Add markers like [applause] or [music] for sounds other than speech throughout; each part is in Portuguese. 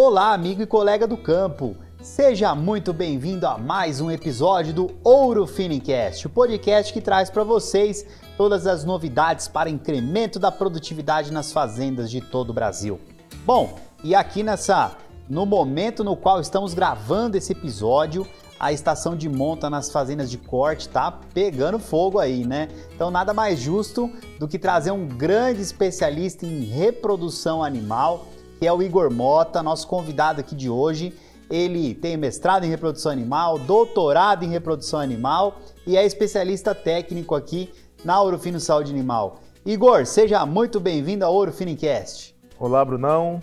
Olá, amigo e colega do campo. Seja muito bem-vindo a mais um episódio do Ouro Finicast, o podcast que traz para vocês todas as novidades para incremento da produtividade nas fazendas de todo o Brasil. Bom, e aqui nessa no momento no qual estamos gravando esse episódio, a estação de monta nas fazendas de corte tá pegando fogo aí, né? Então nada mais justo do que trazer um grande especialista em reprodução animal, que é o Igor Mota, nosso convidado aqui de hoje. Ele tem mestrado em reprodução animal, doutorado em reprodução animal e é especialista técnico aqui na Ourofino Saúde Animal. Igor, seja muito bem-vindo ao Ouro Finicast. Olá, Brunão.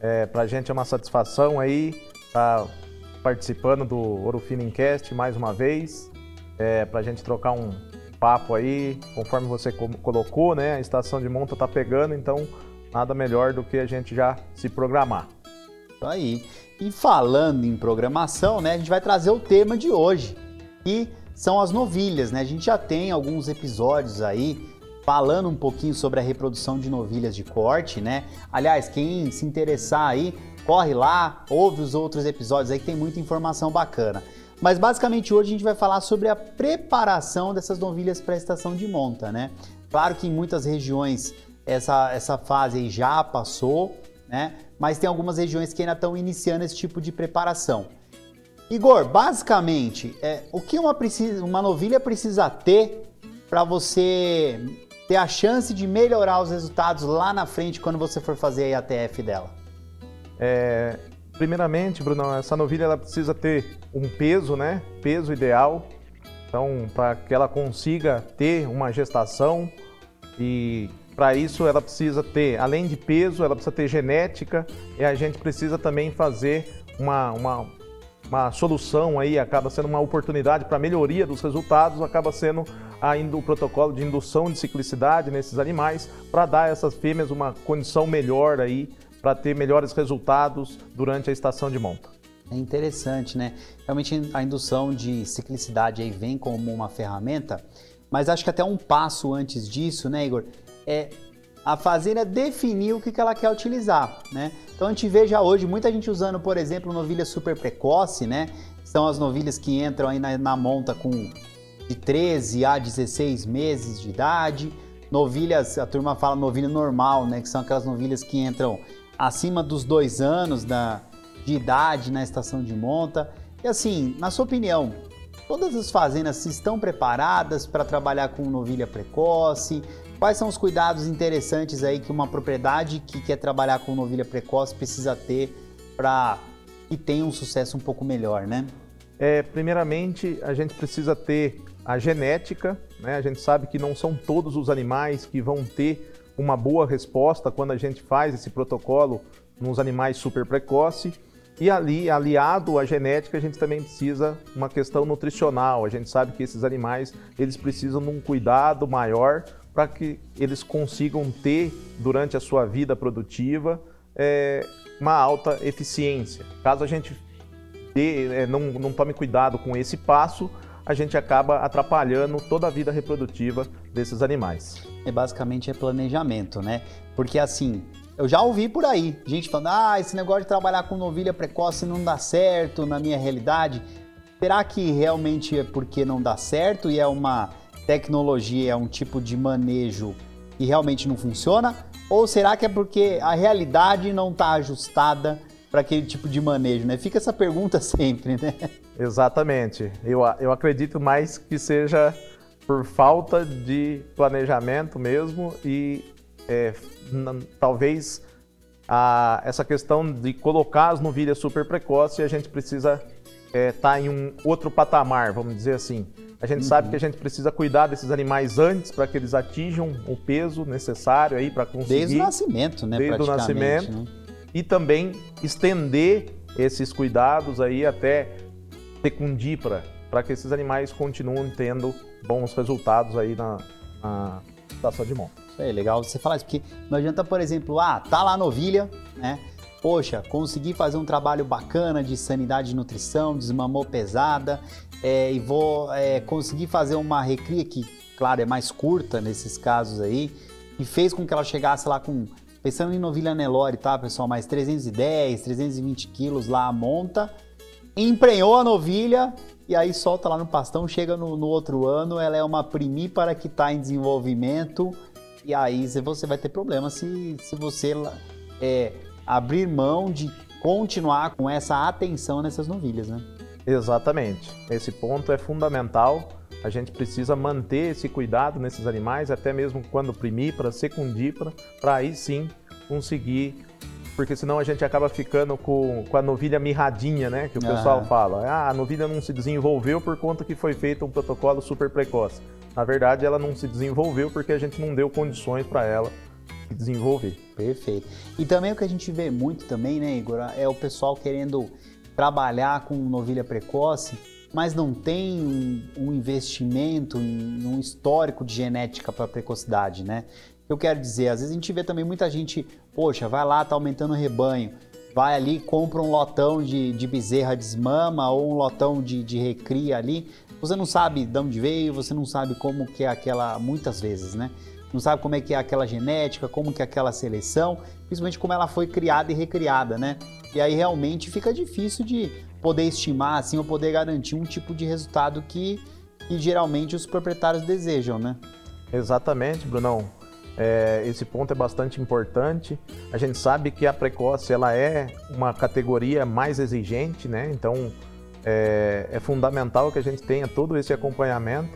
É, pra gente é uma satisfação aí estar tá participando do Ouro Finincast mais uma vez, é, para a gente trocar um papo aí, conforme você colocou, né? A estação de monta tá pegando, então nada melhor do que a gente já se programar. Aí. E falando em programação, né? A gente vai trazer o tema de hoje, que são as novilhas, né? A gente já tem alguns episódios aí falando um pouquinho sobre a reprodução de novilhas de corte, né? Aliás, quem se interessar aí, corre lá, ouve os outros episódios aí que tem muita informação bacana. Mas basicamente hoje a gente vai falar sobre a preparação dessas novilhas para a estação de monta, né? Claro que em muitas regiões essa, essa fase já passou, né? Mas tem algumas regiões que ainda estão iniciando esse tipo de preparação. Igor, basicamente, é, o que uma, precisa, uma novilha precisa ter para você ter a chance de melhorar os resultados lá na frente quando você for fazer a ATF dela? É, primeiramente, Bruno, essa novilha ela precisa ter um peso, né? Peso ideal. Então, para que ela consiga ter uma gestação e para isso ela precisa ter, além de peso, ela precisa ter genética e a gente precisa também fazer uma, uma, uma solução aí, acaba sendo uma oportunidade para melhoria dos resultados, acaba sendo ainda o protocolo de indução de ciclicidade nesses animais para dar a essas fêmeas uma condição melhor aí para ter melhores resultados durante a estação de monta. É interessante, né? Realmente a indução de ciclicidade aí vem como uma ferramenta, mas acho que até um passo antes disso, né, Igor, é a fazenda definir o que ela quer utilizar, né? Então a gente vê já hoje muita gente usando, por exemplo, novilha super precoce, né? São as novilhas que entram aí na, na monta com de 13 a 16 meses de idade. Novilhas, a turma fala novilha normal, né? Que são aquelas novilhas que entram acima dos dois anos da, de idade na estação de monta. E assim, na sua opinião, todas as fazendas estão preparadas para trabalhar com novilha precoce? Quais são os cuidados interessantes aí que uma propriedade que quer trabalhar com novilha precoce precisa ter para que tenha um sucesso um pouco melhor, né? É, primeiramente, a gente precisa ter a genética, né? A gente sabe que não são todos os animais que vão ter uma boa resposta quando a gente faz esse protocolo nos animais super precoce. E ali, aliado à genética, a gente também precisa uma questão nutricional. A gente sabe que esses animais eles precisam de um cuidado maior para que eles consigam ter durante a sua vida produtiva é, uma alta eficiência. Caso a gente dê, é, não, não tome cuidado com esse passo, a gente acaba atrapalhando toda a vida reprodutiva desses animais. É basicamente é planejamento, né? Porque assim, eu já ouvi por aí, gente falando: "Ah, esse negócio de trabalhar com novilha precoce não dá certo na minha realidade". Será que realmente é porque não dá certo e é uma tecnologia, é um tipo de manejo que realmente não funciona? Ou será que é porque a realidade não está ajustada para aquele tipo de manejo, né? Fica essa pergunta [laughs] sempre, né? Exatamente. Eu, eu acredito mais que seja por falta de planejamento mesmo e é, talvez a, essa questão de colocar as novilhas super precoce a gente precisa estar é, tá em um outro patamar, vamos dizer assim. A gente uhum. sabe que a gente precisa cuidar desses animais antes para que eles atinjam o peso necessário aí para conseguir. Desde o nascimento, né? Desde o nascimento. Né? e também estender esses cuidados aí até Tecundípara, para que esses animais continuem tendo bons resultados aí na, na estação de monta. Isso aí, legal você falar isso, porque não adianta, por exemplo, ah, tá lá novilha, né? Poxa, consegui fazer um trabalho bacana de sanidade e nutrição, desmamou pesada, é, e vou é, conseguir fazer uma recria que, claro, é mais curta nesses casos aí, e fez com que ela chegasse lá com pensando em novilha Nelore, tá, pessoal? Mais 310, 320 quilos lá, monta, emprenhou a novilha e aí solta lá no pastão, chega no, no outro ano, ela é uma primípara que está em desenvolvimento e aí você vai ter problema se, se você é, abrir mão de continuar com essa atenção nessas novilhas, né? Exatamente. Esse ponto é fundamental. A gente precisa manter esse cuidado nesses animais, até mesmo quando primípara, secundípara, para aí sim conseguir porque senão a gente acaba ficando com, com a novilha mirradinha, né? Que o pessoal fala. Ah, a novilha não se desenvolveu por conta que foi feito um protocolo super precoce. Na verdade, ela não se desenvolveu porque a gente não deu condições para ela desenvolver. Perfeito. E também o que a gente vê muito também, né, Igor, é o pessoal querendo trabalhar com novilha precoce, mas não tem um, um investimento, um histórico de genética para precocidade, né? Eu quero dizer, às vezes a gente vê também muita gente, poxa, vai lá, tá aumentando o rebanho, vai ali, compra um lotão de, de bezerra desmama ou um lotão de, de recria ali, você não sabe de onde veio, você não sabe como que é aquela, muitas vezes, né? Não sabe como é que é aquela genética, como que é aquela seleção, principalmente como ela foi criada e recriada, né? E aí realmente fica difícil de poder estimar, assim, ou poder garantir um tipo de resultado que, que geralmente os proprietários desejam, né? Exatamente, Brunão. É, esse ponto é bastante importante. A gente sabe que a precoce ela é uma categoria mais exigente, né? Então é, é fundamental que a gente tenha todo esse acompanhamento.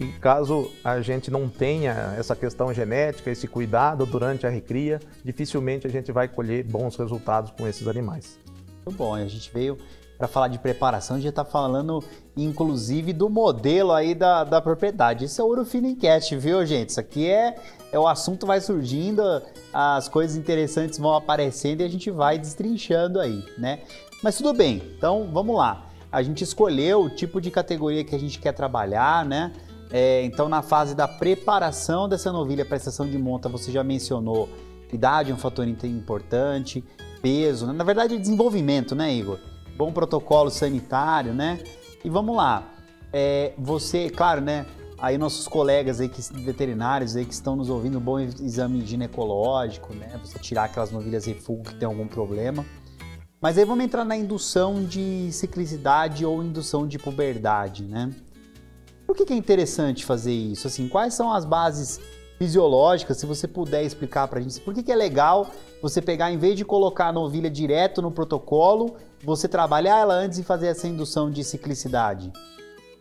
E caso a gente não tenha essa questão genética, esse cuidado durante a recria, dificilmente a gente vai colher bons resultados com esses animais. Muito bom, a gente veio para falar de preparação, a gente está falando inclusive do modelo aí da, da propriedade. Isso é ouro fino enquete, viu, gente? Isso aqui é, é o assunto vai surgindo, as coisas interessantes vão aparecendo e a gente vai destrinchando aí, né? Mas tudo bem, então vamos lá. A gente escolheu o tipo de categoria que a gente quer trabalhar, né? É, então, na fase da preparação dessa novilha para estação de monta, você já mencionou idade um fator importante, peso, né? na verdade, desenvolvimento, né, Igor? bom protocolo sanitário, né? E vamos lá. É, você, claro, né? Aí nossos colegas aí que veterinários aí que estão nos ouvindo, bom exame ginecológico, né? Você tirar aquelas novilhas refúgio que tem algum problema. Mas aí vamos entrar na indução de ciclicidade ou indução de puberdade, né? Por que, que é interessante fazer isso? Assim, quais são as bases fisiológicas, se você puder explicar para a gente, por que, que é legal você pegar, em vez de colocar a novilha direto no protocolo, você trabalhar ela antes e fazer essa indução de ciclicidade?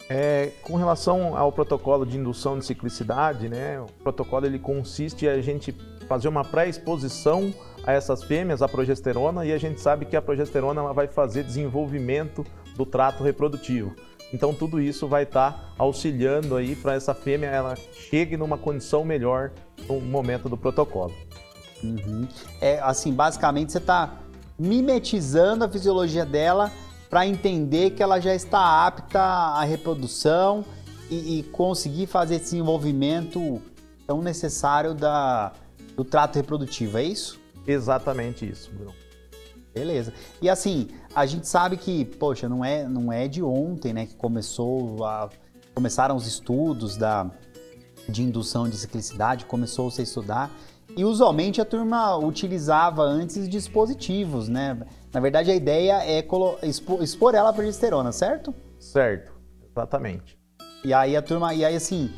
É, com relação ao protocolo de indução de ciclicidade, né, o protocolo ele consiste em a gente fazer uma pré-exposição a essas fêmeas, a progesterona, e a gente sabe que a progesterona ela vai fazer desenvolvimento do trato reprodutivo. Então tudo isso vai estar tá auxiliando aí para essa fêmea ela chegue numa condição melhor no momento do protocolo. Uhum. É assim, basicamente você está mimetizando a fisiologia dela para entender que ela já está apta à reprodução e, e, conseguir fazer esse desenvolvimento tão necessário da, do trato reprodutivo, é isso? Exatamente isso, Bruno. Beleza. E assim, a gente sabe que, poxa, não é, não é de ontem, né, que começou a, começaram os estudos da, de indução de ciclicidade, começou-se a estudar. E usualmente a turma utilizava antes dispositivos, né? Na verdade, a ideia é expor, expor ela à progesterona, certo? Certo, exatamente. E aí a turma, e aí assim,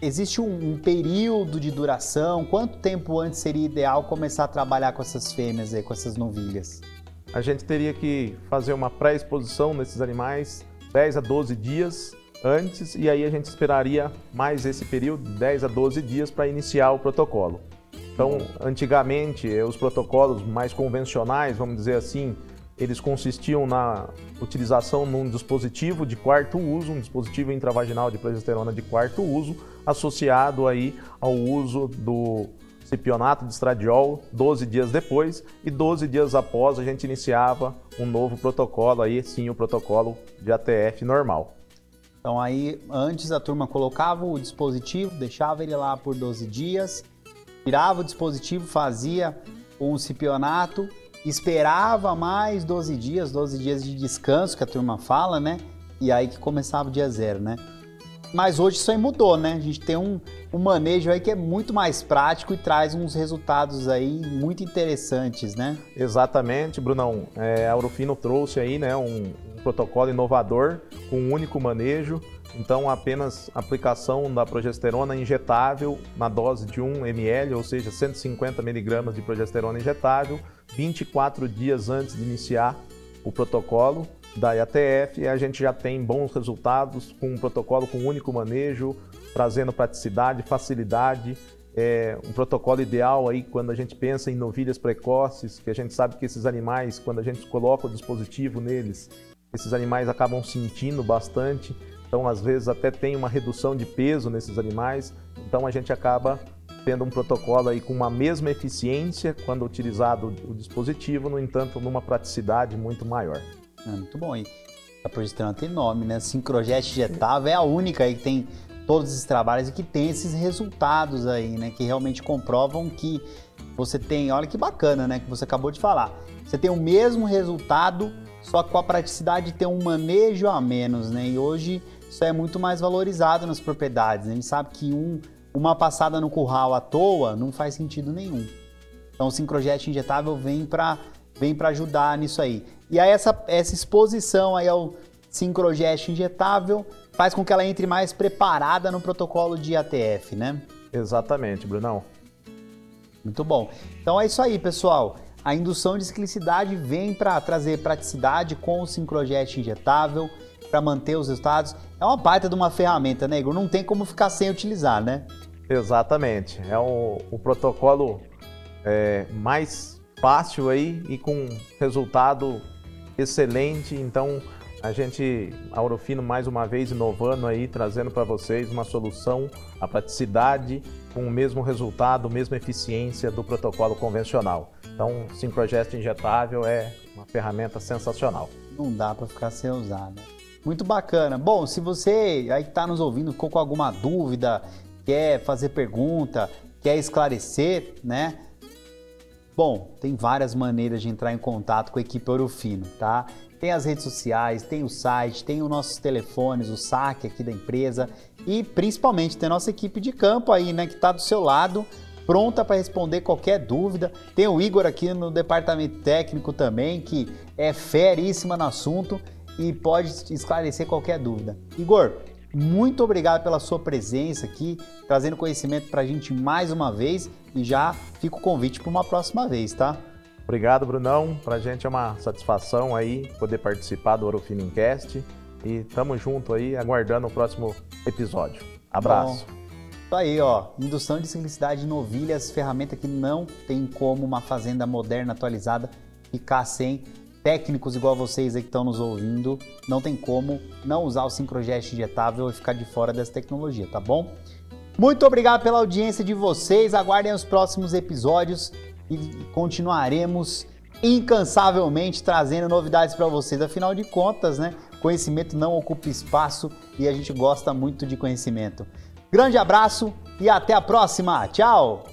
existe um, um, período de duração? Quanto tempo antes seria ideal começar a trabalhar com essas fêmeas aí, com essas novilhas? A gente teria que fazer uma pré-exposição nesses animais 10 a 12 dias antes e aí a gente esperaria mais esse período, 10 a 12 dias, para iniciar o protocolo. Então, antigamente, os protocolos mais convencionais, vamos dizer assim, eles consistiam na utilização num dispositivo de quarto uso, um dispositivo intravaginal de progesterona de quarto uso, associado aí ao uso do cipionato de estradiol 12 dias depois e 12 dias após a gente iniciava um novo protocolo aí sim o protocolo de ATF normal. Então aí antes a turma colocava o dispositivo, deixava ele lá por 12 dias, tirava o dispositivo, fazia um cipionato, esperava mais 12 dias, 12 dias de descanso que a turma fala, né? E aí que começava o dia zero, né? Mas hoje isso aí mudou, né? A gente tem um, um manejo aí que é muito mais prático e traz uns resultados aí muito interessantes, né? Exatamente, Brunão. É, a Urufino trouxe aí, né, um, um protocolo inovador com um único manejo. Então, apenas aplicação da progesterona injetável na dose de 1 ml, ou seja, 150 miligramas de progesterona injetável, 24 dias antes de iniciar o protocolo da IATF, a gente já tem bons resultados com um protocolo com único manejo, trazendo praticidade, facilidade, é um protocolo ideal aí quando a gente pensa em novilhas precoces, que a gente sabe que esses animais, quando a gente coloca o dispositivo neles, esses animais acabam sentindo bastante, então às vezes até tem uma redução de peso nesses animais, então a gente acaba tendo um protocolo aí com uma mesma eficiência quando utilizado o dispositivo, no entanto, numa praticidade muito maior. É, muito bom. E a progesterona tem nome, né? Sincrojet injetável é a única aí que tem todos esses trabalhos e que tem esses resultados aí, né? Que realmente comprovam que você tem, olha que bacana, né? Que você acabou de falar. Você tem o mesmo resultado, só com a praticidade de ter um manejo a menos, né? E hoje isso é muito mais valorizado nas propriedades. Né? A gente sabe que um, uma passada no curral à toa não faz sentido nenhum. Então o sincrojet injetável vem para vem para ajudar nisso aí. E aí essa, essa exposição aí ao sincrojet injetável faz com que ela entre mais preparada no protocolo de ATF, né? Exatamente, Brunão. Muito bom. Então é isso aí, pessoal. A indução de ciclicidade vem para trazer praticidade com o sincrojet injetável para manter os resultados. É uma baita de uma ferramenta, né, Igor? Não tem como ficar sem utilizar, né? Exatamente. É o, o protocolo é, mais fácil aí e com resultado excelente. Então, a gente, a mais uma vez inovando aí, trazendo para vocês uma solução, a praticidade com o mesmo resultado, mesma eficiência do protocolo convencional. Então, o Syncrogest injetável é uma ferramenta sensacional. Não dá para ficar sem usar, né? Muito bacana. Bom, se você aí está nos ouvindo ficou com alguma dúvida, quer fazer pergunta, quer esclarecer, né? Bom, tem várias maneiras de entrar em contato com a equipe Orofino, tá? Tem as redes sociais, tem o site, tem os nossos telefones, o saque aqui da empresa e principalmente tem a nossa equipe de campo aí, né, que está do seu lado, pronta para responder qualquer dúvida. Tem o Igor aqui no departamento técnico também, que é feríssima no assunto e pode esclarecer qualquer dúvida. Igor, muito obrigado pela sua presença aqui, trazendo conhecimento para a gente mais uma vez e já fica o convite para uma próxima vez, tá? Obrigado, Brunão. Para a gente é uma satisfação aí poder participar do Orofinincast e tamo junto aí, aguardando o próximo episódio. Abraço. Bom, isso aí, ó. Indução de simplicidade em novilhas, ferramenta que não tem como uma fazenda moderna atualizada ficar sem técnicos igual vocês aí que estão nos ouvindo, não tem como não usar o Syncrogest injetável e ficar de fora dessa tecnologia, tá bom? Muito obrigado pela audiência de vocês, aguardem os próximos episódios e continuaremos incansavelmente trazendo novidades para vocês. Afinal de contas, né? Conhecimento não ocupa espaço e a gente gosta muito de conhecimento. Grande abraço e até a próxima. Tchau!